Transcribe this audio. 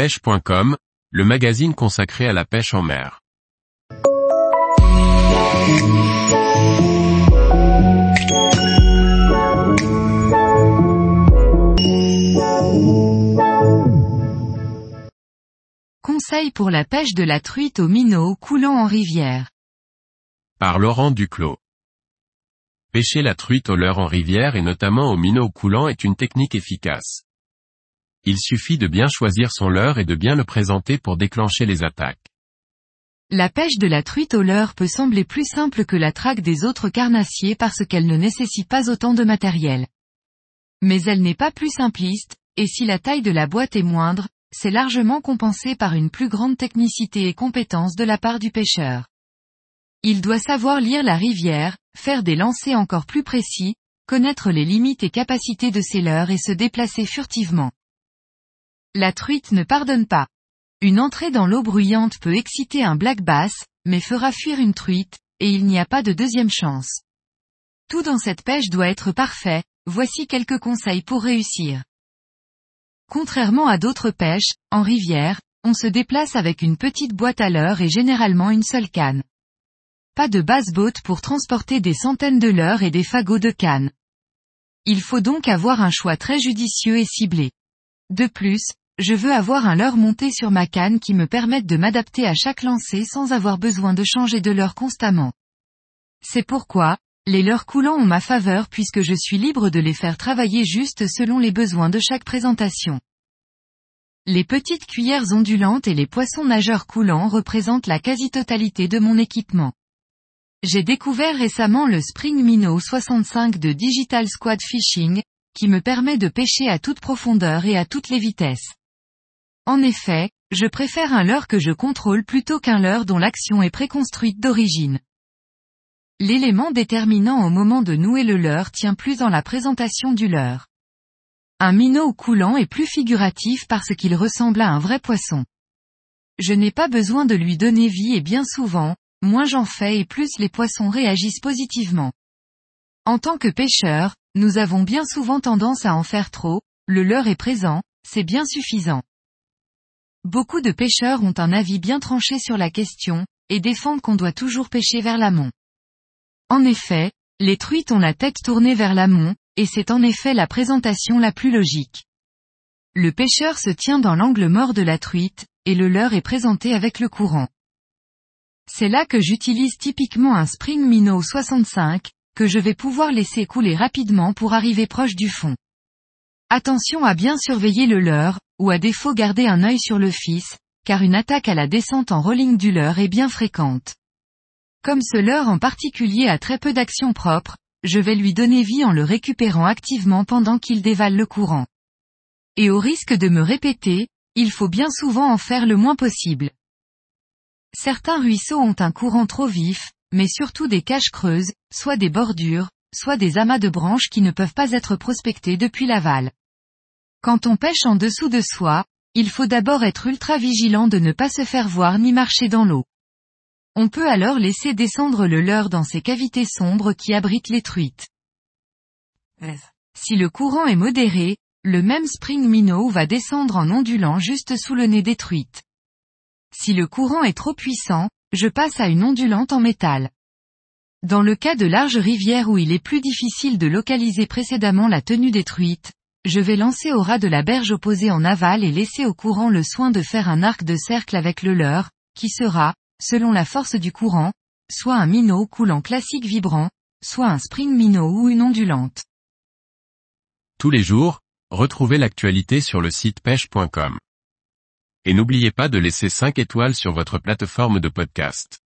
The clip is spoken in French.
pêche.com, le magazine consacré à la pêche en mer. Conseil pour la pêche de la truite au minnow coulant en rivière. Par Laurent Duclos. Pêcher la truite au leurre en rivière et notamment au minnow coulant est une technique efficace. Il suffit de bien choisir son leurre et de bien le présenter pour déclencher les attaques. La pêche de la truite au leurre peut sembler plus simple que la traque des autres carnassiers parce qu'elle ne nécessite pas autant de matériel. Mais elle n'est pas plus simpliste, et si la taille de la boîte est moindre, c'est largement compensé par une plus grande technicité et compétence de la part du pêcheur. Il doit savoir lire la rivière, faire des lancers encore plus précis, connaître les limites et capacités de ses leurres et se déplacer furtivement. La truite ne pardonne pas. Une entrée dans l'eau bruyante peut exciter un black bass, mais fera fuir une truite, et il n'y a pas de deuxième chance. Tout dans cette pêche doit être parfait, voici quelques conseils pour réussir. Contrairement à d'autres pêches, en rivière, on se déplace avec une petite boîte à leurre et généralement une seule canne. Pas de basse-boat pour transporter des centaines de leurres et des fagots de cannes. Il faut donc avoir un choix très judicieux et ciblé. De plus, je veux avoir un leurre monté sur ma canne qui me permette de m'adapter à chaque lancée sans avoir besoin de changer de leurre constamment. C'est pourquoi, les leurres coulants ont ma faveur puisque je suis libre de les faire travailler juste selon les besoins de chaque présentation. Les petites cuillères ondulantes et les poissons nageurs coulants représentent la quasi-totalité de mon équipement. J'ai découvert récemment le Spring Minnow 65 de Digital Squad Fishing, qui me permet de pêcher à toute profondeur et à toutes les vitesses. En effet, je préfère un leurre que je contrôle plutôt qu'un leurre dont l'action est préconstruite d'origine. L'élément déterminant au moment de nouer le leurre tient plus dans la présentation du leurre. Un minnow coulant est plus figuratif parce qu'il ressemble à un vrai poisson. Je n'ai pas besoin de lui donner vie et bien souvent, moins j'en fais et plus les poissons réagissent positivement. En tant que pêcheur, nous avons bien souvent tendance à en faire trop, le leurre est présent, c'est bien suffisant. Beaucoup de pêcheurs ont un avis bien tranché sur la question, et défendent qu'on doit toujours pêcher vers l'amont. En effet, les truites ont la tête tournée vers l'amont, et c'est en effet la présentation la plus logique. Le pêcheur se tient dans l'angle mort de la truite, et le leurre est présenté avec le courant. C'est là que j'utilise typiquement un Spring Minnow 65, que je vais pouvoir laisser couler rapidement pour arriver proche du fond. Attention à bien surveiller le leurre, ou à défaut garder un œil sur le fils, car une attaque à la descente en rolling du leurre est bien fréquente. Comme ce leurre en particulier a très peu d'action propre, je vais lui donner vie en le récupérant activement pendant qu'il dévale le courant. Et au risque de me répéter, il faut bien souvent en faire le moins possible. Certains ruisseaux ont un courant trop vif, mais surtout des caches creuses, soit des bordures, soit des amas de branches qui ne peuvent pas être prospectés depuis l'aval. Quand on pêche en dessous de soi, il faut d'abord être ultra vigilant de ne pas se faire voir ni marcher dans l'eau. On peut alors laisser descendre le leurre dans ces cavités sombres qui abritent les truites. Si le courant est modéré, le même spring minnow va descendre en ondulant juste sous le nez des truites. Si le courant est trop puissant, je passe à une ondulante en métal. Dans le cas de larges rivières où il est plus difficile de localiser précédemment la tenue des truites, je vais lancer au ras de la berge opposée en aval et laisser au courant le soin de faire un arc de cercle avec le leurre, qui sera, selon la force du courant, soit un minnow coulant classique vibrant, soit un spring minnow ou une ondulante. Tous les jours, retrouvez l'actualité sur le site pêche.com. Et n'oubliez pas de laisser 5 étoiles sur votre plateforme de podcast.